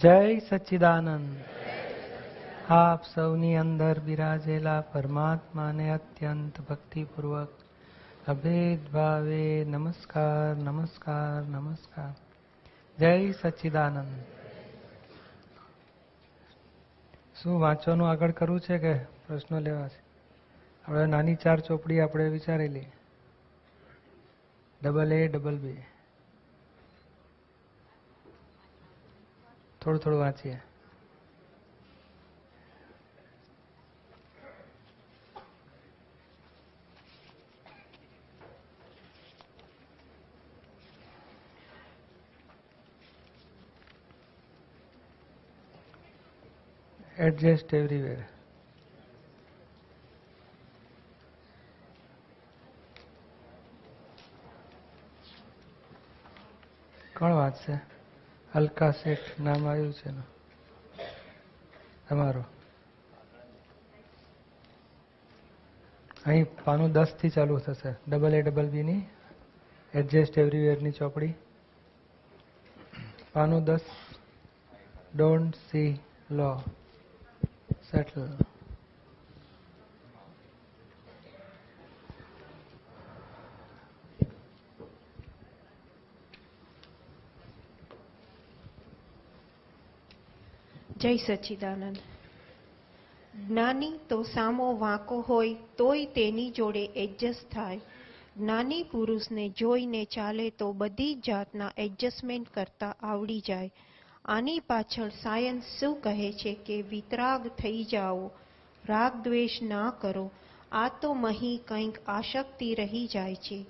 જય સચ્ચિદાનંદ. આપ સૌની અંદર બિરાજેલા પરમાત્માને અત્યંત ભક્તિપૂર્વક અભેદ ભાવે નમસ્કાર નમસ્કાર નમસ્કાર. જય સચ્ચિદાનંદ. શું વાંચવાનું આગળ કરવું છે કે પ્રશ્નો લેવા છે? આપણે નાની ચાર ચોપડી આપણે વિચારેલી ડબલ એ ડબલ બી થોડું થોડું વાંચીએ adjust everywhere કોણ વાંચશે અલકા શેઠ નામ આવ્યું છે ને તમારું. અહીં પાનું દસથી ચાલુ થશે. ડબલ એ ડબલ બી ની. એડજસ્ટ એવરીવેરની ચોપડી. પાનું દસ. ડોન્ટ સી લો સેટલ જય સચ્ચિદાનંદ જ્ઞાની તો સામો વાંકો હોય, તોય તેની જોડે એડજસ્ટ થાય. જ્ઞાની પુરુષને જોઈને ચાલે તો બધી જાતના એડજસ્ટમેન્ટ કરતા આવડી જાય. આની પાછળ સાયન્સ શું કહે છે કે વિતરાગ થઈ જાઓ રાગ દ્વેષ ના કરો. આ તો મહી કંઈક આશક્તિ રહી જાય છે,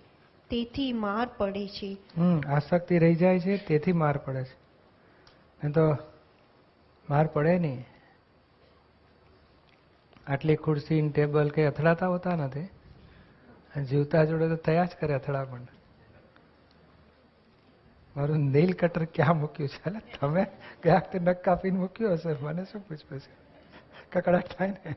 તેથી માર પડે છે. હમ રહી જાય છે, તેથી માર પડે છે. તો માર પડે નહીં. આટલી ખુરશી ટેબલ કે અથડાતા હોતા નથી. જીવતા જોડે તો થયા જ કરે અથડામણ. મારું નેલ કટર ક્યાં મૂક્યું છે? તમે ગયા વખતે નખ કાપીને મૂક્યું હશે? મને શું પૂછવું છે? કકડાટ થાય ને.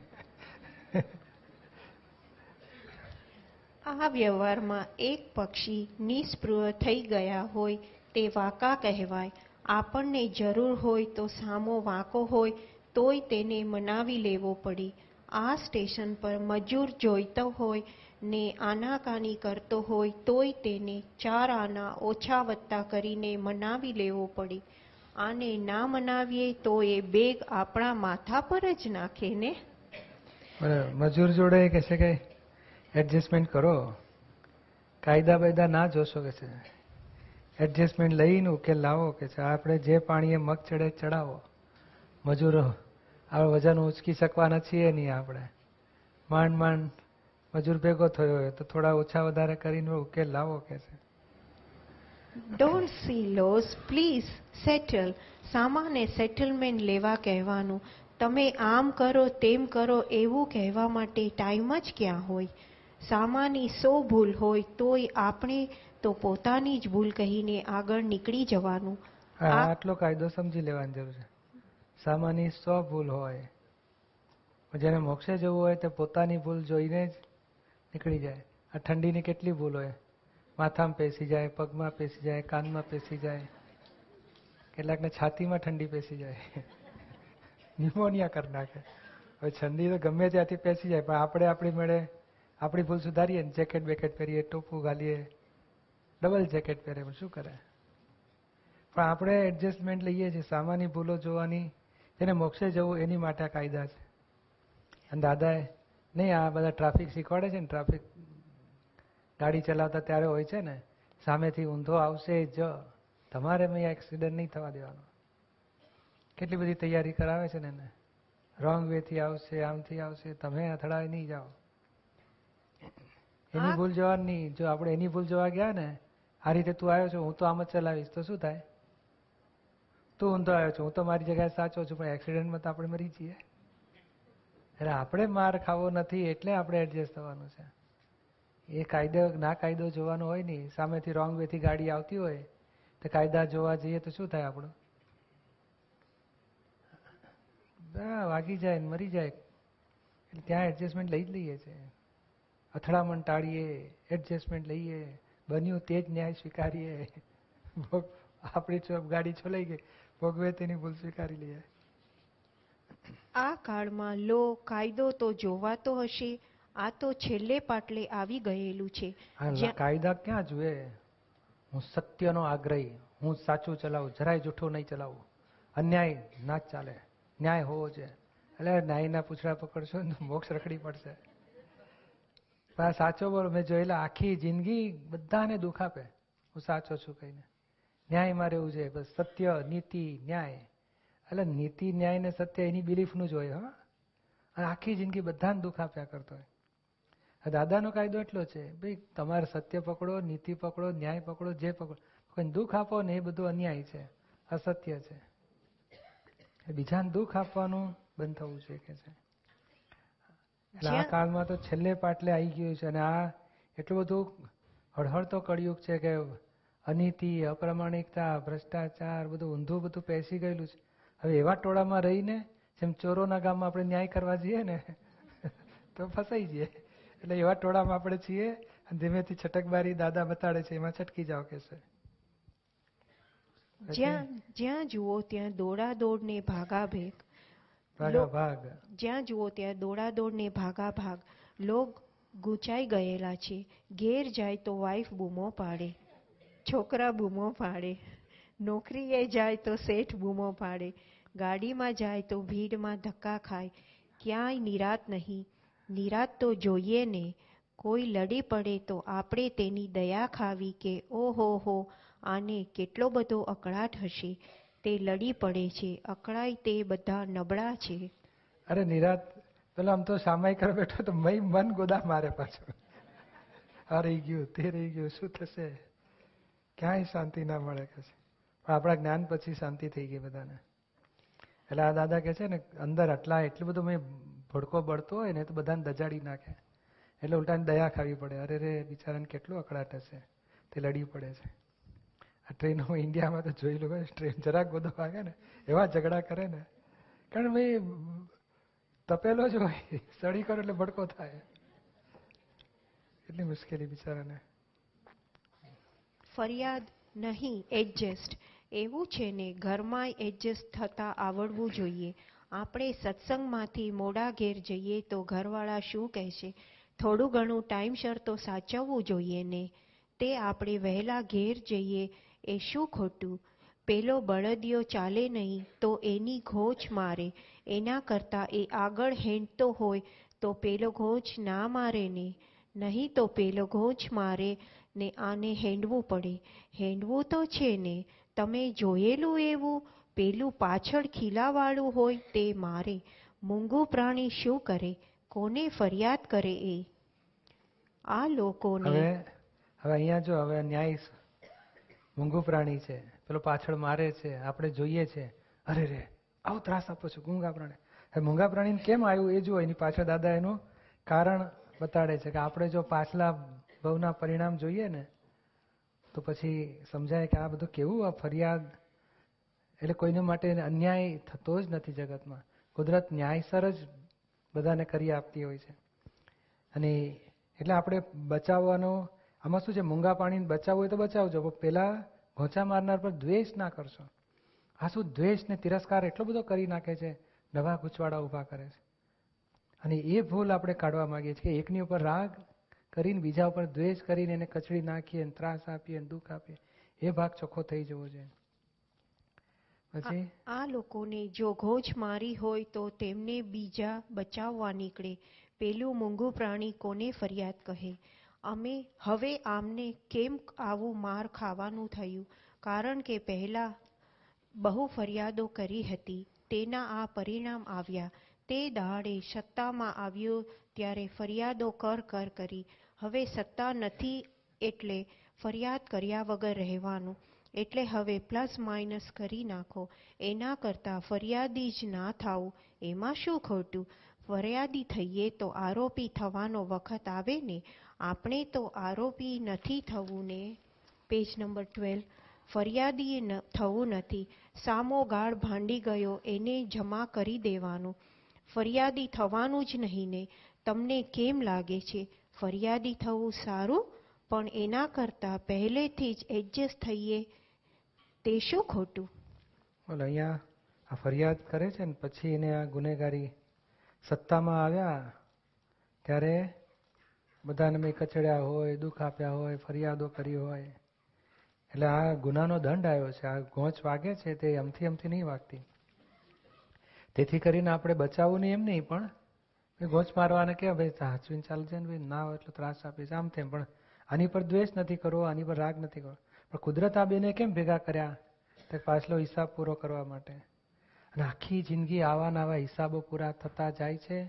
આ વ્યવહારમાં એક પક્ષી નિષ્પૃહ થઈ ગયા હોય તે વાકા કહેવાય. આપણને જરૂર હોય તો સામો વાંકો હોય, તોય તેને મનાવી લેવો પડી. આ સ્ટેશન પર મજૂર જોઈતો હોય ને આનાકાની કરતો હોય, તોય તેને ચાર આના ઓછા વત્તા કરીને મનાવી લેવો પડી. આને ના મનાવીએ તો એ બેગ આપણા માથા પર જ નાખે ને? મજૂર જોડે કે છે કે એડજસ્ટમેન્ટ કરો. કાયદા બાયદા ના જોશો કે છે. એડજસ્ટમેન્ટ લઈને ઉકેલ લાવો કે આપણે જે પાણીએ મગ ચડે ચડાવો. મજૂરો આપણે વજન ઉંચકી શકવાના છીએ નહીં આપણે. માંડ માંડ મજૂર ભેગો થયો હોય તો થોડા ઓછા વધારે કરીને ઉકેલ લાવો કે છે. Don't see laws please settle સામાને settlement લેવા કહેવાનું. તમે આમ કરો, તેમ કરો એવું કહેવા માટે ટાઈમ જ ક્યાં હોય? સામાની સો ભૂલ હોય તોય આપણે તો પોતાની જ ભૂલ કહીને આગળ નીકળી જવાનું. આટલો કાયદો સમજી લેવાની જરૂર છે. સામાન્ય સો ભૂલ હોય. જેને મોક્ષે જવું હોય તે પોતાની ભૂલ જોઈને જ નીકળી જાય. આ ઠંડીની કેટલી ભૂલ હોય. માથામાં પેસી જાય પગમાં પેસી જાય કાનમાં પેસી જાય. કેટલાકને છાતીમાં ઠંડી પેસી જાય. ન્યુમોનિયા કરી નાખે. હવે ઠંડી તો ગમે ત્યાંથી પેસી જાય પણ આપણે આપણી મેળે આપણી ભૂલ સુધારીએ ને જેકેટ બેકેટ પહેરીએ ટોપું ઘાલીએ ડબલ જેકેટ પહેરે પણ શું કરે? પણ આપણે એડજસ્ટમેન્ટ લઈએ છીએ સામાન્ય ભૂલો જોવાની એને મોક્ષે જવું એની માટે આ કાયદા છે. અને દાદાએ નહીં આ બધા ટ્રાફિક શીખવાડે છે ને ટ્રાફિક ગાડી ચલાવતા ત્યારે હોય છે ને સામેથી ઊંધો આવશે જ. તમારે મેં એક્સિડન્ટ નહીં થવા દેવાનો. કેટલી બધી તૈયારી કરાવે છે ને એને. રોંગ વેથી આવશે આમથી આવશે તમે અથડાવી નહીં જાઓ. એની ભૂલ જવાની જો આપણે એની ભૂલ જોવા ગયા ને આ રીતે તું આવ્યો છો હું તો આમ જ ચલાવીશ. તો શું થાય? તું ઊંધો આવ્યો છો હું તો મારી જગ્યાએ સાચો છું પણ એક્સિડન્ટમાં તો આપણે મરી જઈએ એટલે આપણે માર ખાવો નથી એટલે આપણે એડજસ્ટ થવાનું છે. એ કાયદો ના કાયદો જોવાનો હોય નહીં સામેથી રોંગ વેથી ગાડી આવતી હોય તો કાયદા જોવા જઈએ તો શું થાય આપણું? હા, વાગી જાય ને મરી જાય. એટલે ત્યાં એડજસ્ટમેન્ટ લઈ જ લઈએ છીએ. અથડામણ ટાળીએ એડજસ્ટમેન્ટ લઈએ. બન્યું તે જ ન્યાય સ્વીકારીએ. આપણી ગાડી છોલાઈ ગઈ. ભોગવે તેની ભૂલ સ્વીકારી લઈએ. આ કાળમાં લો કાયદો તો જોવાતો હશે. આ તો છેલ્લે પાટલે આવી ગયેલું છે. કાયદા ક્યાં જુએ? હું સત્યનો આગ્રહી. હું સાચું ચલાવું. જરાય જૂઠું નહીં ચલાવું. અન્યાય ના ચાલે. ન્યાય હોવો જોઈએ. એટલે ન્યાયના પૂછડા પકડશો ને મોક્ષ રખડી પડશે. પણ સાચો બોલો, મેં જોયેલા આખી જિંદગી બધાને દુઃખ આપે. હું સાચો છું કહીને. ન્યાય મારે એવું છે બસ. સત્ય, નીતિ, ન્યાય. એટલે નીતિ, ન્યાય ને સત્ય એની બિલીફનું જ હોય, હા. અને આખી જિંદગી બધાને દુઃખ આપ્યા કરતો હોય. દાદાનો કાયદો એટલો છે, ભાઈ તમારે સત્ય પકડો, નીતિ પકડો, ન્યાય પકડો, જે પકડો. કોઈ દુઃખ આપો ને એ બધું અન્યાય છે, અસત્ય છે. બીજાને દુઃખ આપવાનું બંધ થવું જોઈએ કે છે. આ કાળમાં તો છેલ્લે પાટલે આવી ગયું છે અને આ એટલું બધું હળહળતો કળિયુગ છે કે અનિતિ અપ્રામાણિકતા ભ્રષ્ટાચાર બધું ઊંધું બધું પેસી ગયેલું છે. હવે એવા ટોળામાં રહીને જેમ ચોરોના ગામમાં આપણે ન્યાય કરવા જઈએ ને તો ફસાઈ જઈએ. એટલે એવા ટોળામાં આપણે છીએ અને ધીમેથી છટકબારી દાદા બતાડે છે. એમાં છટકી જાઓ કે છે જ્યાં જ્યાં જુઓ ત્યાં દોડા દોડ ને ભાગાભેગ ભાગા ભાગ જ્યાં જુઓ ત્યાં દોડાદોડ ને ભાગાભાગ. લોક ગૂંચાઈ ગયેલા છે. ઘેર જાય તો વાઈફ બૂમો પાડે. છોકરા બૂમો પાડે. નોકરીએ જાય તો શેઠ બૂમો પાડે. ગાડીમાં જાય તો ભીડમાં ધક્કા ખાય. ક્યાંય નિરાત નહીં. નિરાત તો જોઈએ ને. કોઈ લડી પડે તો આપણે તેની દયા ખાવી કે ઓહો હો, આને કેટલો બધો અકળાટ હશે. તે લડી પડે છે, અકળાય તે બધા નબળા છે. અરે નિરાત, પેલો આમ તો સામાય કર બેઠો તો મય મન ગોદા મારે પાછું. આ રહી ગયું, તે રહી ગયું, શું થશે? ક્યાંય શાંતિ ના મળે કે છે પણ આપણા જ્ઞાન પછી શાંતિ થઈ ગઈ બધાને. એટલે આ દાદા કે છે ને, અંદર આટલા એટલું બધું મેં ભડકો બળતો હોય ને તો બધાને દજાડી નાખે. એટલે ઉલટાને દયા ખાવી પડે. અરે રે, બિચારાને કેટલું અકળાટ હશે. તે લડી પડે છે. આ ટ્રેનો ઇન્ડિયામાં તો જોઈ લો ટ્રેન જરાક બધો વાગે ને, એવા ઝઘડા કરે ને. કારણ ભાઈ, તપેલો જ હોય, સડી કરો એટલે ભડકો થાય. એટલી મુશ્કેલી બિચારાને. ફરિયાદ નહીં એડજસ્ટ એવું છે ને ઘરમાં એડજસ્ટ થતા આવડવું જોઈએ. આપણે સત્સંગમાંથી મોડા ઘેર જઈએ તો ઘરવાળા શું કહેશે? થોડું ઘણું ટાઈમસર તો સાચવવું જોઈએ ને. તે આપણે વહેલા ઘેર જઈએ એ શું ખોટું? પેલો બળદિયો ચાલે નહીં તો એની ઘોચ મારે. એના કરતાં એ આગળ હેંડતો હોય તો પેલો ઘોચ ના મારે ને. નહીં તો પેલો ઘોચ મારે ને આને હેંડવું પડે. હેંડવું તો છે ને. તમે જોયેલું એવું? પેલું પાછળ ખીલાવાળું હોય તે મારે. મૂંગું પ્રાણી શું કરે? કોને ફરિયાદ કરે એ? આ લોકોને હવે અહીંયા જો, હવે ન્યાય મૂંગું પ્રાણી છે, પેલો પાછળ મારે છે, આપણે જોઈએ છે. અરે રે, આવો ત્રાસ આપો છો મૂંગા પ્રાણી હવે મૂંગા પ્રાણીને કેમ આવ્યું એ જુઓ, એની પાછળ દાદા એનું કારણ બતાડે છે કે આપણે જો પાછલા ભવના પરિણામ જોઈએ ને, તો પછી સમજાય કે આ બધું કેવું આ ફરિયાદ, એટલે કોઈને માટે અન્યાય થતો જ નથી જગતમાં. કુદરત ન્યાયસર જ બધાને કરી આપતી હોય છે. અને એટલે આપણે બચાવવાનો આમાં શું છે? મૂંગા પાણીને બચાવવું હોય તો બચાવજો, પણ પેલા ઘોંચા મારનાર પર દ્વેષ ના કરશો. આ શું દ્વેષ ને તિરસ્કાર એટલો બધો કરી નાખે છે? નવા ગૂંચવાડા ઊભા કરે છે. અને એ ભૂલ આપણે કાઢવા માંગીએ છીએ એકની ઉપર રાગ કરીને બીજા ઉપર દ્વેષ કરીને એને કચડી નાખીએ અને ત્રાસ આપીએ અને દુઃખ આપીએ. એ ભાગ ચોખ્ખો થઈ જવો જોઈએ. પછી? આ લોકોને જો ઘોચ મારી હોય તો તેમને બીજા બચાવવા નીકળે. પેલું મૂંગું પ્રાણી કોને ફરિયાદ કહે? અમે હવે આમને કેમ આવું માર ખાવાનું થયું? કારણ કે પહેલા બહુ ફરિયાદો કરી હતી. તેના આ પરિણામ આવ્યા. તે દાડે સત્તામાં આવ્યો ત્યારે ફરિયાદો કર કર કરી. હવે સત્તા નથી એટલે ફરિયાદ કર્યા વગર રહેવાનું. એટલે હવે પ્લસ માઇનસ કરી નાખો. એના કરતાં ફરિયાદી જ ના થાવું એમાં શું ખોટું? ફરિયાદી થઈએ તો આરોપી થવાનો વખત આવે ને? આપણે તો આરોપી નથી થવું ને પેજ નંબર ટ્વેલ્વ ફરિયાદી ન- થવું નથી. સામો ગાળ ભાંડી ગયો, એને જમા કરી દેવાનું. ફરિયાદી થવાનું જ નહીં ને તમને કેમ લાગે છે? ફરિયાદી થવું સારું? પણ એના કરતાં પહેલેથી જ એડજસ્ટ થઈએ. તે શું ખોટું? બોલો, અહીંયા આ ફરિયાદ કરે છે ને, પછી એને આ ગુનેગારી સત્તામાં આવ્યા, ત્યારે બધાને મેં કચડ્યા હોય, દુઃખ આપ્યા હોય, ફરિયાદો કરી હોય. એટલે આ ગુનાનો દંડ આવ્યો છે. આ ગોંચ વાગે છે તે અમથી અમથી નહીં વાગતી. તેથી કરીને આપણે બચાવવું નહીં એમ નહીં, પણ ગોંચ મારવાને કે ભાઈ સાચવીને ચાલજે ને ભાઈ, ના હોય એટલો ત્રાસ આપીશ આમ તેમ, પણ આની પર દ્વેષ નથી કરવો, આની પર રાગ નથી કરવો. પણ કુદરત આ બેને કેમ ભેગા કર્યા? તે પાછલો હિસાબ પૂરો કરવા માટે. અને આખી જિંદગી આવા નવા હિસાબો પૂરા થતા જાય છે.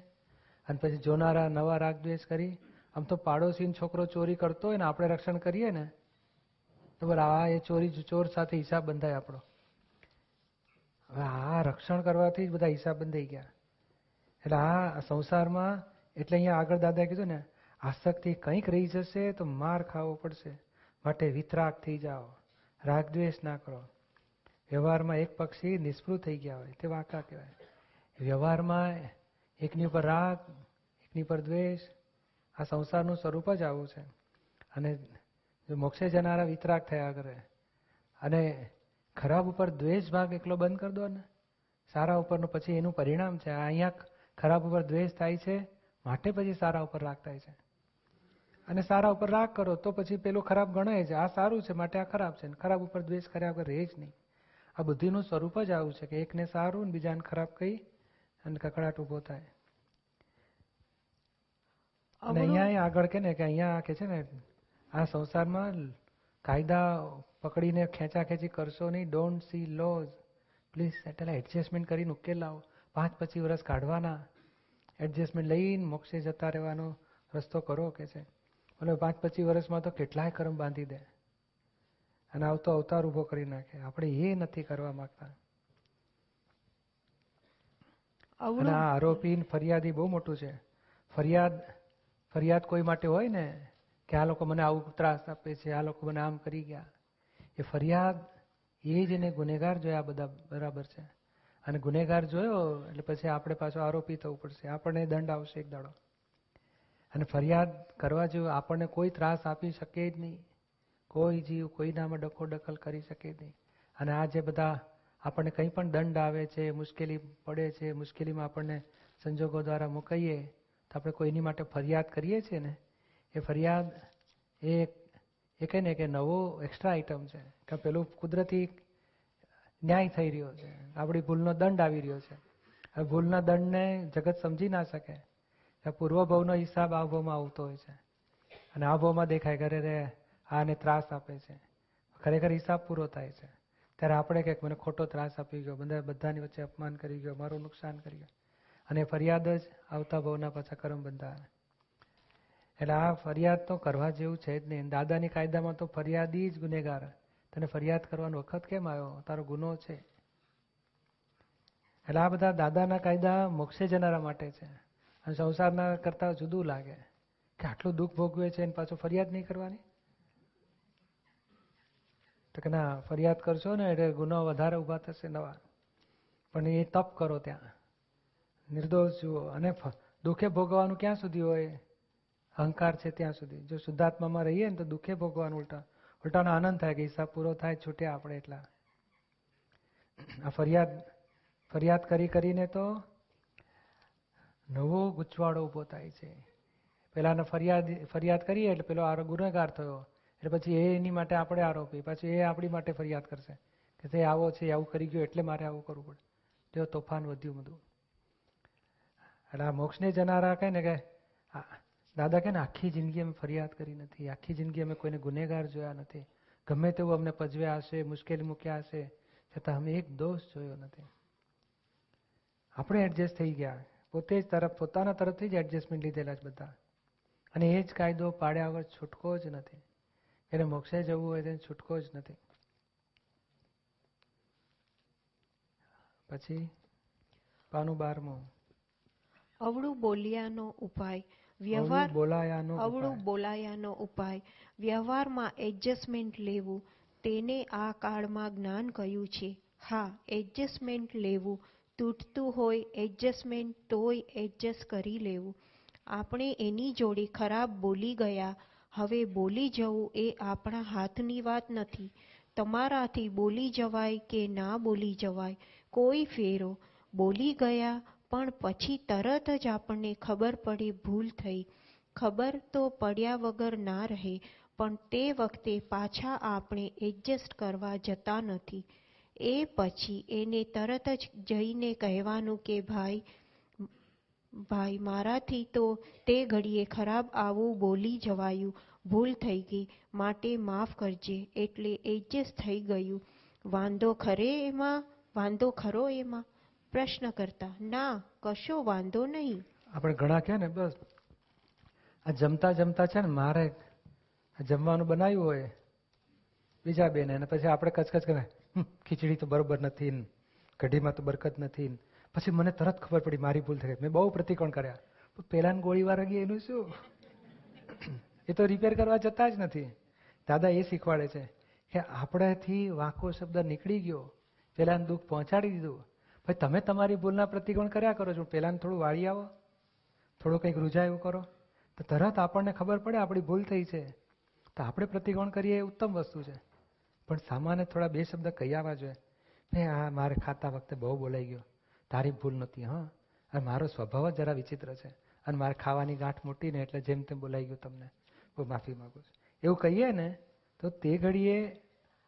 અને પછી જોનારા નવા રાગ દ્વેષ કરી આમ તો પાડોશીનો છોકરો ચોરી કરતો હોય ને, આપણે રક્ષણ કરીએ ને, તો બરાબર આ એ ચોરી ચોર સાથે હિસાબ બંધાય આપણો. હવે આ રક્ષણ કરવાથી જ બધા હિસાબ બંધાઈ ગયા. એટલે આ સંસારમાં, એટલે અહીંયા આગળ દાદાએ કીધું ને, આસક્તિ કંઈક રહી જશે તો માર ખાવો પડશે. માટે વિતરાગ થઈ જાઓ. રાગ દ્વેષ ના કરો. વ્યવહારમાં એક પક્ષી નિષ્ફૃત થઈ ગયા હોય, તે વાંકા કહેવાય. વ્યવહારમાં એકની ઉપર રાગ, એકની પર દ્વેષ આ સંસારનું સ્વરૂપ જ આવું છે. અને મોક્ષે જનારા વિતરાગ થયા કરે, અને ખરાબ ઉપર દ્વેષ ભાગ એકલો બંધ કરી દો ને. સારા ઉપરનું પછી એનું પરિણામ છે. આ અહીંયા ખરાબ ઉપર દ્વેષ થાય છે, માટે પછી સારા ઉપર રાગ થાય છે. અને સારા ઉપર રાગ કરો તો પછી પેલું ખરાબ ગણાય છે. આ સારું છે, માટે આ ખરાબ છે. ખરાબ ઉપર દ્વેષ કર્યા વગર રહે જ નહીં. આ બુદ્ધિનું સ્વરૂપ જ આવું છે કે એકને સારું ને બીજાને ખરાબ કહી અને કકડાટ ઊભો થાય. અહીંયા આગળ કે ને કે અહીંયા કે છે ને આ સંસારમાં કાયદા પકડીને ખેંચા ખેંચી કરશો નહીં ડોન્ટ સી લોઝ પ્લીઝ એટલે એડજસ્ટમેન્ટ કરીને ઉકેલ લાવો. પાંચ પચીસ વર્ષ કાઢવાના. એડજસ્ટમેન્ટ લઈને મોક્ષે જતા રહેવાનો રસ્તો કરો કે છે. અને પાંચ પચીસ વર્ષમાં તો કેટલાય કર્મ બાંધી દે. અને આવતો અવતાર ઊભો કરી નાખે. આપણે એ નથી કરવા માંગતા. અને આ આરોપી ફરિયાદી બહુ મોટું છે. ફરિયાદ ફરિયાદ કોઈ માટે હોય ને કે આ લોકો મને આવું ત્રાસ આપે છે, આ લોકો મને આમ કરી ગયા? એ ફરિયાદ એ જ એને ગુનેગાર જોયા બધા બરાબર છે. અને ગુનેગાર જોયો એટલે પછી આપણે પાછો આરોપી થવું પડશે. આપણને દંડ આવશે એક દાડો. અને ફરિયાદ કરવા જેવું આપણને કોઈ ત્રાસ આપી શકે જ નહીં. કોઈ જીવ કોઈનામાં ડખો દખલ કરી શકે જ નહીં. અને આ જે બધા આપણને કંઈ પણ દંડ આવે છે, મુશ્કેલી પડે છે, મુશ્કેલીમાં આપણને સંજોગો દ્વારા મુકાઈએ તો આપણે કોઈની માટે ફરિયાદ કરીએ છીએ ને? એ ફરિયાદ એ એ કહે ને કે નવો એક્સ્ટ્રા આઈટમ છે. કે પેલું કુદરતી ન્યાય થઈ રહ્યો છે. આપણી ભૂલનો દંડ આવી રહ્યો છે. હવે ભૂલના દંડને જગત સમજી ના શકે. પૂર્વ ભાવનો હિસાબ આ ભાવમાં આવતો હોય છે. અને આ ભાવમાં દેખાય કરે રે, આને ત્રાસ આપે છે. ખરેખર હિસાબ પૂરો થાય છે. ત્યારે આપણે કંઈક મને ખોટો ત્રાસ આપી ગયો, બધા બધાની વચ્ચે અપમાન કરી ગયો, મારું નુકસાન કરી ગયો. અને ફરિયાદ જ આવતા ભાવના પાછા કરમ બંધા એટલે આ ફરિયાદ તો કરવા જેવું છે જ નહીં. દાદાની કાયદામાં તો ફરિયાદી જ ગુનેગાર તને ફરિયાદ કરવાનો વખત કેમ આવ્યો? તારો ગુનો છે. એટલે આ બધા દાદાના કાયદા મોક્ષે જનારા માટે છે. અને સંસારના કરતા જુદું લાગે. કે આટલું દુઃખ ભોગવે છે એને પાછું ફરિયાદ નહીં કરવાની? તો કે ના, ફરિયાદ કરશો ને એટલે ગુનો વધારે ઊભા થશે નવા. પણ એ તપ કરો ત્યાં. નિર્દોષ જુઓ અને દુઃખે ભોગવવાનું ક્યાં સુધી હોય? અહંકાર છે ત્યાં સુધી. જો શુદ્ધાત્મામાં રહીએ ને તો દુઃખે ભોગવવાનું ઉલટા. ઉલટાનો આનંદ થાય કે હિસાબ પૂરો થાય છૂટ્યા આપણે એટલા. આ ફરિયાદ ફરિયાદ કરી કરીને તો નવો ગુચવાડો ઊભો થાય છે. પેલાને ફરિયાદ ફરિયાદ કરીએ એટલે પેલો આરો ગુનેગાર થયો. એટલે પછી એ એની માટે આપણે આરોપી. પછી એ આપણી માટે ફરિયાદ કરશે. કે તે આવો છે, આવું કરી ગયો, એટલે મારે આવું કરવું પડે. તેઓ તોફાન વધ્યું બધું. એટલે આ મોક્ષને જનારા કહે ને કે દાદા કે ને, આખી જિંદગી અમે ફરિયાદ કરી નથી. આખી જિંદગી અમે કોઈને ગુનેગાર જોયા નથી. ગમે તેવું અમને પજવ્યા હશે મુશ્કેલી મૂક્યા હશે, છતાં અમે એક દોષ જોયો નથી. આપણે એડજસ્ટ થઈ ગયા. પોતે જ તરફ, પોતાના તરફથી જ એડજસ્ટમેન્ટ લીધેલા છે બધા. અને એ જ કાયદો પાડ્યા વગર છૂટકો જ નથી. એને મોક્ષે જવું હોય તેને છૂટકો જ નથી. પછી, પાનું બારમું. અવળું બોલ્યાનો ઉપાય વ્યવહાર અવળું બોલાયાનો અવળું. બોલાયાનો ઉપાય વ્યવહારમાં એડજસ્ટમેન્ટ લેવું તેને આ કાળમાં જ્ઞાન કહ્યું છે. હા એડજસ્ટમેન્ટ લેવું તૂટતું હોય એડજસ્ટમેન્ટ તોય એડજસ્ટ કરી લેવું. આપણે એની જોડે ખરાબ બોલી ગયા હવે બોલી જવું એ આપણા હાથની વાત નથી. તમારાથી બોલી જવાય કે ના બોલી જવાય કોઈ ફેરો. બોલી ગયા પણ પછી તરત જ આપણને ખબર પડી ભૂલ થઈ. ખબર તો પડ્યા વગર ના રહે, પણ તે વખતે પાછા આપણે એડજસ્ટ કરવા જતા નથી. એ પછી એને તરત જ જઈને કહેવાનું કે, ભાઈ ભાઈ, મારાથી તો તે ઘડીએ ખરાબ આવું બોલી જવાયું. ભૂલ થઈ ગઈ. માટે માફ કરજે. એટલે એડજસ્ટ થઈ ગયું. વાંધો ખરે એમાં? વાંધો ખરો એમાં? પ્રશ્ન કરતા ના કશો વાંધો નહીં. આપણે ઘણા કહે ને બસ આ જમતા જમતા છે ને મારે જમવાનું બનાવ્યું હોય બીજા બેને અને પછી આપણે કચકચ કરે "હમ, ખીચડી તો બરોબર નથી કઢીમાં તો બરકત નથી ને." પછી મને તરત ખબર પડી મારી ભૂલ થઈ ગઈ. મેં બહુ પ્રતિકોણ કર્યા. પેલા ગોળીવાર ગોળી એનું શું? એ તો રિપેર કરવા જતા જ નથી. દાદા એ શીખવાડે છે કે આપણાથી વાંકો શબ્દ નીકળી ગયો. પેલાને દુઃખ પહોંચાડી દીધું. પછી તમે તમારી ભૂલના પ્રતિકોણ કર્યા કરો છો. પેલાને થોડું વાળી આવો. થોડું કંઈક રૂઝાયું કરો. તો તરત આપણને ખબર પડે આપણી ભૂલ થઈ છે. તો આપણે પ્રતિકોણ કરીએ એ ઉત્તમ વસ્તુ છે. પણ સામાન્ય થોડા બે શબ્દ કહી આવવા જોઈએ. ને આ મારે ખાતા વખતે બહુ બોલાઈ ગયો. તારી ભૂલ નહોતી, હા? અને મારો સ્વભાવ જ જરા વિચિત્ર છે. અને મારે ખાવાની ગાંઠ મોટી ને એટલે જેમ તેમ બોલાઈ ગયું તમને. બહુ માફી માંગુ છું. એવું કહીએ ને, તો તે ઘડીએ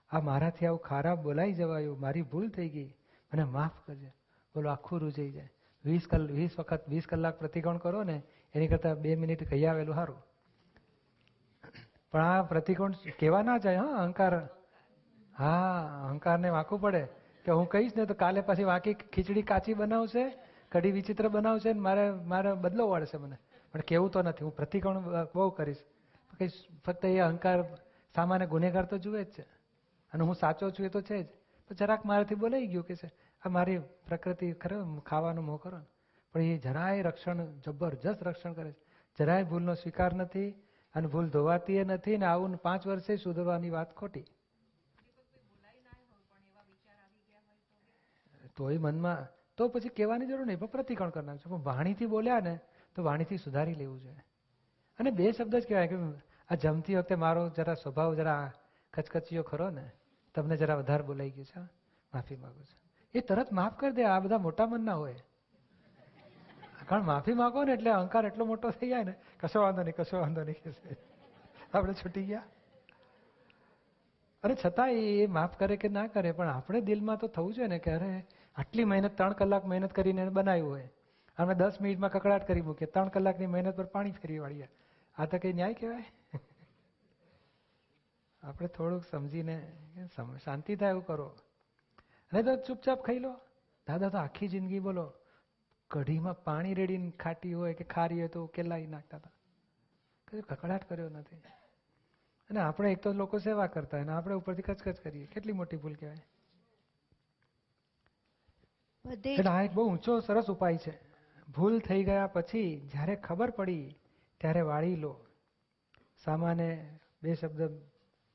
આ મારાથી આવું ખરાબ બોલાઈ જવાયું. મારી ભૂલ થઈ ગઈ. મને માફ કરજે. બોલો, આખું રૂજાઈ જાય. વીસ કલાક વીસ વખત, વીસ કલાક પ્રતિકોણ કરો ને, એની કરતાં બે મિનિટ કહી આવેલું સારું. પણ આ પ્રતિકોણ કેવા ના જાય, હા, અહંકાર. હા, અહંકારને વાંકવું પડે. કે હું કહીશ ને તો કાલે પાછી વાંકી ખીચડી કાચી બનાવશે, કઢી વિચિત્ર બનાવશે ને મારે મારે બદલો વાળશે મને. પણ કેવું તો નથી. હું પ્રતિકોણ બહુ કરીશ. કહીશ ફક્ત એ અહંકાર સામાન્ય ગુનેગાર તો જુએ જ છે. અને હું સાચો છું એ તો છે જ. તો જરાક મારાથી બોલાઈ ગયું કે છે, આ મારી પ્રકૃતિ ખરે, ખાવાનું મોં કરો ને. પણ એ જરાય રક્ષણ, જબરજસ્ત રક્ષણ કરે છે. જરાય ભૂલનો સ્વીકાર નથી અને ભૂલ ધોવાતી નથી ને આવું પાંચ વર્ષે સુધરવાની વાત ખોટી. તોય મનમાં, તો પછી કહેવાની જરૂર નહીં, પણ પ્રતિકોણ કરી નાખજો પણ વાણીથી બોલ્યા ને, તો વાણીથી સુધારી લેવું જોઈએ. અને બે શબ્દ જ કહેવાય કે, આ જમતી વખતે મારો જરા સ્વભાવ જરા કચકચીયો ખરો ને. તમને જરા વધારે બોલાઈ ગયું છે માફી માંગુ છું. એ તરત માફ કરી દે, આ બધા મોટા મન ના હોય કારણ માફી માંગો ને એટલે અહંકાર એટલો મોટો થઈ જાય ને, કશો વાંધો નહીં, કશો વાંધો નહીં. આપણે છૂટી ગયા. અરે છતાં એ માફ કરે કે ના કરે, પણ આપણે દિલમાં તો થવું જોઈએ ને કે અરે, આટલી મહેનત ત્રણ કલાક મહેનત કરીને એને બનાવ્યું હોય. અમે દસ મિનિટમાં કકડાટ કરી મૂકીએ, ત્રણ કલાકની મહેનત પર પાણી ફેરવી વાળીએ. આ તો કઈ ન્યાય કહેવાય? આપણે થોડુંક સમજીને શાંતિ થાય એવું કરો. અને તો ચૂપચાપ ખાઈ લો. દાદા તો આખી જિંદગી બોલો. કઢીમાં પાણી રેડીને ખાટી હોય કે ખારી હોય તો ઉકેલાઈ નાખતા હતા. કદી કકડાટ કર્યો નથી. અને આપણે એક તો લોકો સેવા કરતા અને આપણે ઉપરથી કચકચ કરીએ. કેટલી મોટી ભૂલ કહેવાય. એટલે આ એક બહુ ઊંચો સરસ ઉપાય છે. ભૂલ થઈ ગયા પછી જ્યારે ખબર પડી ત્યારે વાળી લો. સામાને બે શબ્દ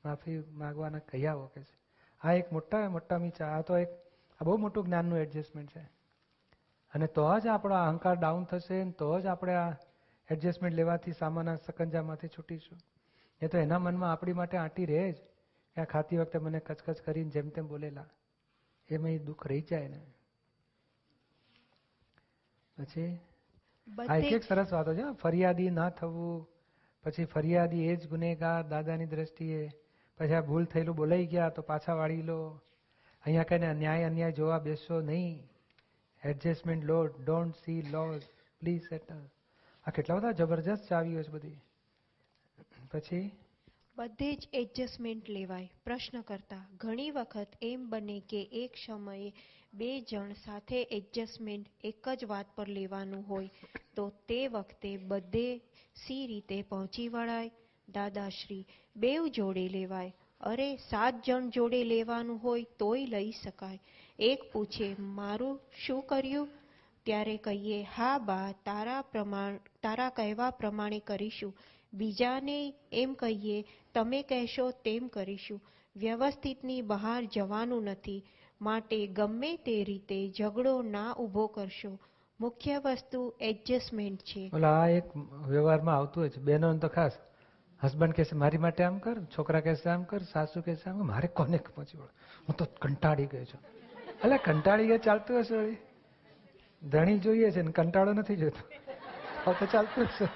માફી માંગવાના કહ્યા વખે છે. આ એક મોટા મોટા મીચા આ તો એક આ બહુ મોટું જ્ઞાનનું એડજસ્ટમેન્ટ છે. અને તો જ આપણો અહંકાર ડાઉન થશે તો જ આપણે આ એડજસ્ટમેન્ટ લેવાથી સામાના સકંજામાંથી છૂટીશું. એ તો એના મનમાં આપણી માટે આંટી રહે જ. કે આ ખાતી વખતે મને કચકચ કરીને જેમ તેમ બોલેલા. એમાં એ દુઃખ રહી જાય ને. પછી? આ એક એક સરસ વાતો છે ફરિયાદી ના થવું પછી ફરિયાદી એ જ ગુનેગાર દાદાની દ્રષ્ટિએ પછી આ ભૂલ થયેલું બોલાઈ ગયા તો પાછા વાળી લો. અહીંયા કઈને ન્યાય અન્યાય જોવા બેસશો નહીં. Adjustment law don't see laws please settle આ કેટલા બધા જબરજસ્ત ચાવીઓ છે બધી. પછી? બધે જ એડજસ્ટમેન્ટ લેવાય. પ્રશ્ન કરતા, ઘણી વખત એમ બને કે એક સમયે બે જણ સાથે એડજસ્ટમેન્ટ એક જ વાત પર લેવાનું હોય, તો તે વખતે બધે સી રીતે પહોંચી વળાય. દાદાશ્રી બેવ જોડે લેવાય. અરે, સાત જણ જોડે લેવાનું હોય તોય લઈ શકાય. એક પૂછે, મારું શું કર્યું? ત્યારે કહીએ, હા બા, તારા પ્રમાણ, તારા કહેવા પ્રમાણે કરીશું. બીજાને એમ કહીએ, તમે કહેશો તેમ કરીશું. વ્યવસ્થિતની બહાર જવાનું નથી. માટે ગમે તે રીતે ઝઘડો ના ઊભો કરશો. મુખ્ય વસ્તુ એડજસ્ટમેન્ટ છે. આ એક વ્યવહારમાં આવતું હોય છે. બહેનો તો ખાસ. હસબન્ડ કહેશે, મારી માટે આમ કર, છોકરા કહેશે, આમ કર, સાસુ કહેશે, આમ મારે કોને પહોંચી વળો હું તો કંટાળી ગયો છું. એટલે કંટાળી ગયા, ચાલતું હશે ધણી જોઈએ છે ને, કંટાળો નથી જોતો. તો ચાલતું હશે.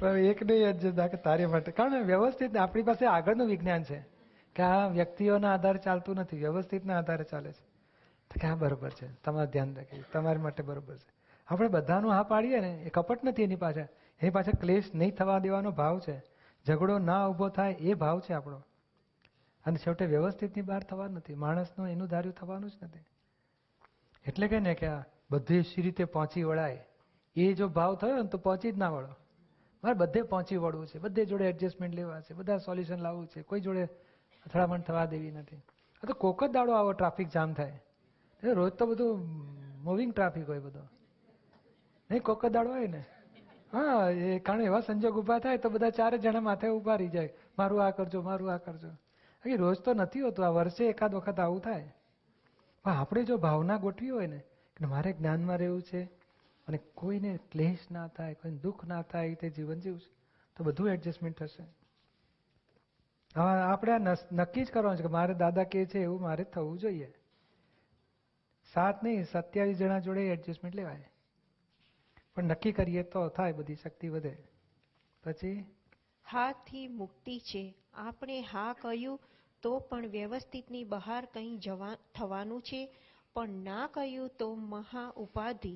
પણ એક નહીં જ કે તારી માટે. કારણ વ્યવસ્થિત આપણી પાસે આગળનું વિજ્ઞાન છે કે આ વ્યક્તિઓના આધારે ચાલતું નથી, વ્યવસ્થિતના આધારે ચાલે છે. તો કે આ બરોબર છે. તમારે ધ્યાન રાખીએ તમારી માટે બરોબર છે. આપણે બધાનું હા પાડીએ ને, એ કપટ નથી એની પાછળ. એની પાછળ ક્લેશ નહીં થવા દેવાનો ભાવ છે. ઝઘડો ના ઊભો થાય એ ભાવ છે આપણો. અને છેવટે વ્યવસ્થિતની બહાર થવા નથી. માણસનું એનું ધાર્યું થવાનું જ નથી. એટલે કે ને કે બધી સી રીતે પહોંચી વળાય? એ જો ભાવ થયો ને તો પહોંચી જ ના વળો. મારે બધે પહોંચી વળવું છે. બધે જોડે એડજસ્ટમેન્ટ લેવા છે. બધા સોલ્યુશન લાવવું છે. કોઈ જોડે અથડામણ થવા દેવી નથી. આ તો કોક જ દાડો આવો ટ્રાફિક જામ થાય. રોજ તો બધું મૂવિંગ ટ્રાફિક હોય બધો. નહીં, કોક દાડો હોય ને. હા, એ કારણ એવા સંજોગ ઊભા થાય તો બધા ચારે જણા માથે ઊભા રહી જાય. મારું આ કરજો, મારું આ કરજો. એ રોજ તો નથી હોતું, આ વર્ષે એકાદ વખત આવું થાય. પણ આપણે જો ભાવના ગોઠવી હોય ને, કે મારે જ્ઞાનમાં રહેવું છે, અને કોઈને ક્લેશ ના થાય, કોઈને દુઃખ ના થાય, એ રીતે જીવન જીવશે તો બધું એડજસ્ટમેન્ટ થશે. હવે આપણે આ નક્કી જ કરવાનું છે કે મારે દાદા કે છે એવું મારે થવું જોઈએ. સાત નહીં, સત્યાવીસ જણા જોડે એડજસ્ટમેન્ટ લેવાય. પણ નક્કી કરીએ તો થાય બધી શક્તિ વધે. પછી? હાથી મુક્તિ છે. આપણે હા કહ્યું તો પણ વ્યવસ્થિતની બહાર કંઈ જવા થવાનું છે. પણ ના કહ્યું તો મહા ઉપાધિ.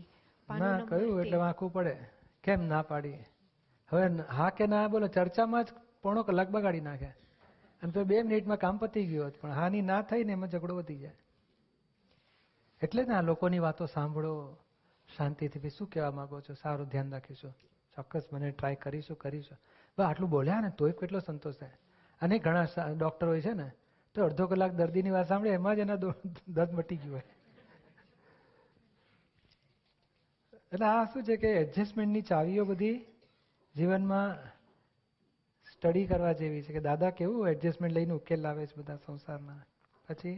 ના કહ્યું એટલે. વાંકવું પડે. કેમ ના પાડી? હવે હા કે ના બોલો ચર્ચામાં જ પોણો કલાક બગાડી નાખે. અને તો બે મિનિટમાં કામ પતી ગયું હોત પણ હાની ના થઈ ને એમાં ઝઘડો વધી જાય. એટલે જ ને આ લોકોની વાતો સાંભળો. શાંતિથી બી શું કહેવા માંગો છો? સારું ધ્યાન રાખીશું. ચોક્કસ મને ટ્રાય કરીશું કરીશું. બસ આટલું બોલ્યા ને તોય કેટલો સંતોષ થાય. અને ઘણા ડૉક્ટર હોય છે ને, તો અડધો કલાક દર્દીની વાત સાંભળે, એમાં જ એના દર્દ મટી ગયું હોય. એટલે આ શું છે કે એડજસ્ટમેન્ટની ચાવીઓ બધી જીવનમાં સ્ટડી કરવા જેવી છે કે દાદા કેવું એડજસ્ટમેન્ટ લઈને ઉકેલ લાવે છે બધા સંસારના પછી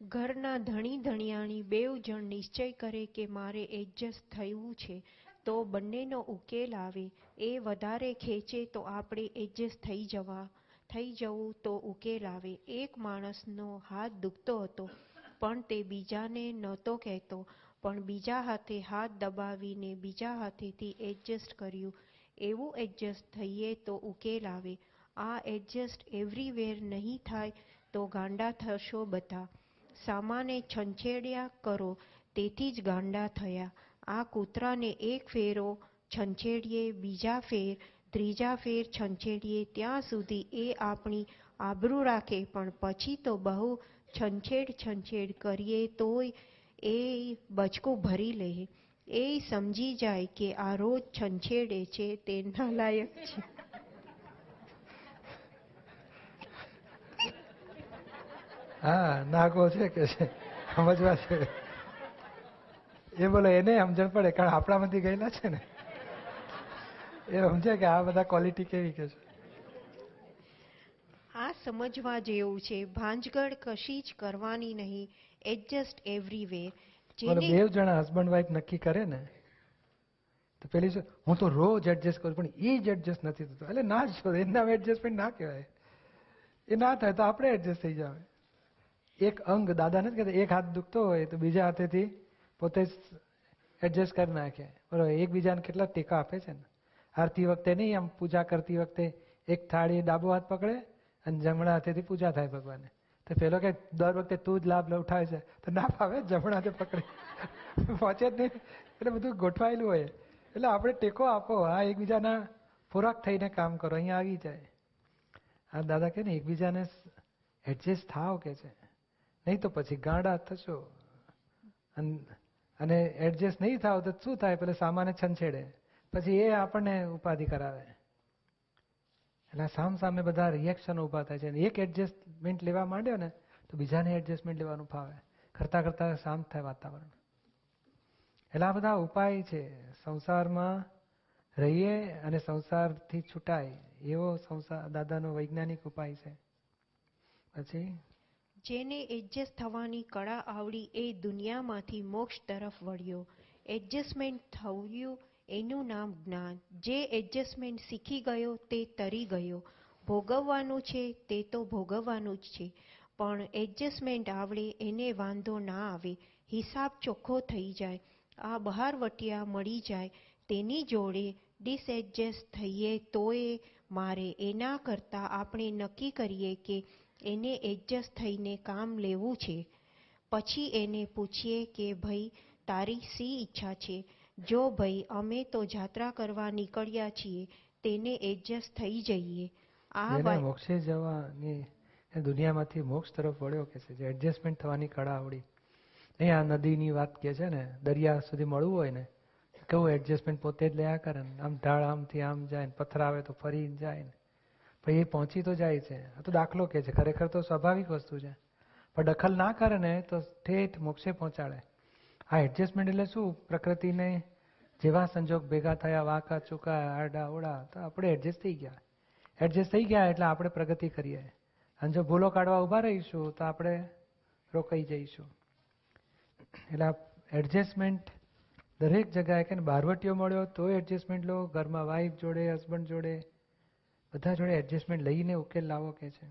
ઘરના ધણી ધણિયાણી બેવ જણ નિશ્ચય કરે કે મારે એડજસ્ટ થયું છે, તો બંનેનો ઉકેલ આવે. એ વધારે ખેંચે તો આપણે એડજસ્ટ થઈ જવા, થઈ જવું તો ઉકેલ આવે. એક માણસનો હાથ દુખતો હતો, પણ તે બીજાને નહોતો કહેતો. પણ બીજા હાથે હાથ દબાવીને બીજા હાથેથી એડજસ્ટ કર્યું. એવું એડજસ્ટ થઈએ તો ઉકેલ આવે. આ એડજસ્ટ એવરીવેર નહીં થાય તો ગાંડા થશો બધા. સામાને છંછેડ્યા કરો, તેથી જ ગાંડા થયા. આ કૂતરાને એક ફેરો છંછેડીએ, બીજા ફેર, ત્રીજા ફેર છંછેડીએ, ત્યાં સુધી એ આપણી આબરૂ રાખે. પણ પછી તો બહુ છંછેડ છંછેડ કરીએ તોય એ બચકું ભરી લે. એ સમજી જાય કે આ રોજ છંછેડે છે તે નાલાયક છે. હા નાગો છે કે છે? સમજવા છે. એ બોલો એને સમજણ પડે કારણ આપણામાંથી ગયેલા છે ને. એ સમજે કે આ બધા ક્વોલિટી કેવી કે છે. આ સમજવા જેવું છે. ભાંજગઢ કશી જ કરવાની નહીં. એડજસ્ટ એવરીવેર જેને બે જણા હસબન્ડ વાઈફ નક્કી કરે ને તો પેલી શું હું તો રોજ એડજસ્ટ કરું પણ એ જ એડજસ્ટ નથી થતું. એટલે ના જ એના એડજસ્ટમેન્ટ ના કહેવાય. એ ના થાય તો આપણે એડજસ્ટ થઈ જાવ એક અંગ દાદા નથી કહેતા, એક હાથ દુખતો હોય તો બીજા હાથેથી પોતે જ એડજસ્ટ કરી નાખે. બરોબર એકબીજાને કેટલા ટેકા આપે છે ને? આરતી વખતે નહીં, આમ પૂજા કરતી વખતે એક થાળી ડાબો હાથ પકડે અને જમણા હાથેથી પૂજા થાય ભગવાને તો પેલો કે દર વખતે તું જ લાભ ઉઠાવે છે. તો ના ફાવે જમણા હાથે પકડે. પહોંચે જ નહીં. એટલે બધું ગોઠવાયેલું હોય. એટલે આપણે ટેકો આપો. આ એકબીજાના પૂરક થઈને કામ કરો. અહીંયા આવી જાય. આ દાદા કે ને, એકબીજાને એડજસ્ટ થાવ કે છે. નહીં તો પછી ગાંડા થશો. અને એડજસ્ટ નહીં થાવ તો શું થાય? પેલે સામાને છંછેડે. પછી એ આપણને ઉપાધિ કરાવે. એટલે સામ સામે બધા રિએક્શન ઊભા થાય છે. એક એડજસ્ટમેન્ટ લેવા માંડ્યો ને, તો બીજાને એડજસ્ટમેન્ટ લેવાનું ફાવે. કરતા કરતા શાંત થાય વાતાવરણ. એટલે આ બધા ઉપાય છે. સંસારમાં રહીએ અને સંસારથી છૂટાય. એવો સંસાર, દાદાનો વૈજ્ઞાનિક ઉપાય છે. પછી જેને એડજસ્ટ થવાની કળા આવડી એ દુનિયામાંથી મોક્ષ તરફ વળ્યો. એડજસ્ટમેન્ટ થયું એનું નામ જ્ઞાન. જે એડજસ્ટમેન્ટ શીખી ગયો તે તરી ગયો. ભોગવવાનું છે તે તો ભોગવવાનું જ છે. પણ એડજસ્ટમેન્ટ આવડે એને વાંધો ના આવે. હિસાબ ચોખ્ખો થઈ જાય. આ બહારવટિયા મળી જાય. તેની જોડે ડિસએડજસ્ટ થઈએ તોય મારે એના કરતાં આપણે નક્કી કરીએ કે એને એડજસ્ટ થઈને કામ લેવું છે. પછી એને પૂછીએ કે ભાઈ તારી શી ઈચ્છા છે? જો ભાઈ અમે તો જાત્રા કરવા નીકળ્યા છીએ તેને એડજસ્ટ થઈ જઈએ. આ મોક્ષે જવાની દુનિયામાંથી મોક્ષ તરફ વળ્યો કે છે જે એડજસ્ટમેન્ટ થવાની કળા આવડી નહીં આ નદીની વાત કે છે ને દરિયા સુધી મળવું હોય ને કેવું એડજસ્ટમેન્ટ પોતે જ લયા કરે ને આમ ઢાળ આમથી આમ જાય ને પથરાવે આવે તો ફરી જાય ને. પછી એ પહોંચી તો જાય છે. આ તો દાખલો કે છે. ખરેખર તો સ્વાભાવિક વસ્તુ છે. પણ દખલ ના કરે ને, તો ઠેઠ મોક્ષે પહોંચાડે. આ એડજસ્ટમેન્ટ એટલે શું? પ્રકૃતિને જેવા સંજોગ ભેગા થયા, વાંકા, ચૂકા, આડા, ઓડા, તો આપણે એડજસ્ટ થઈ ગયા. એડજસ્ટ થઈ ગયા એટલે આપણે પ્રગતિ કરીએ. અને જો ભૂલો કાઢવા ઊભા રહીશું, તો આપણે રોકાઈ જઈશું. એટલે એડજસ્ટમેન્ટ દરેક જગ્યાએ કે બારવટીઓ મળ્યો તો એડજસ્ટમેન્ટ લો. ઘરમાં વાઈફ જોડે હસબન્ડ જોડે બધા જોડે એડજસ્ટમેન્ટ લઈને ઉકેલ લાવો કે છે?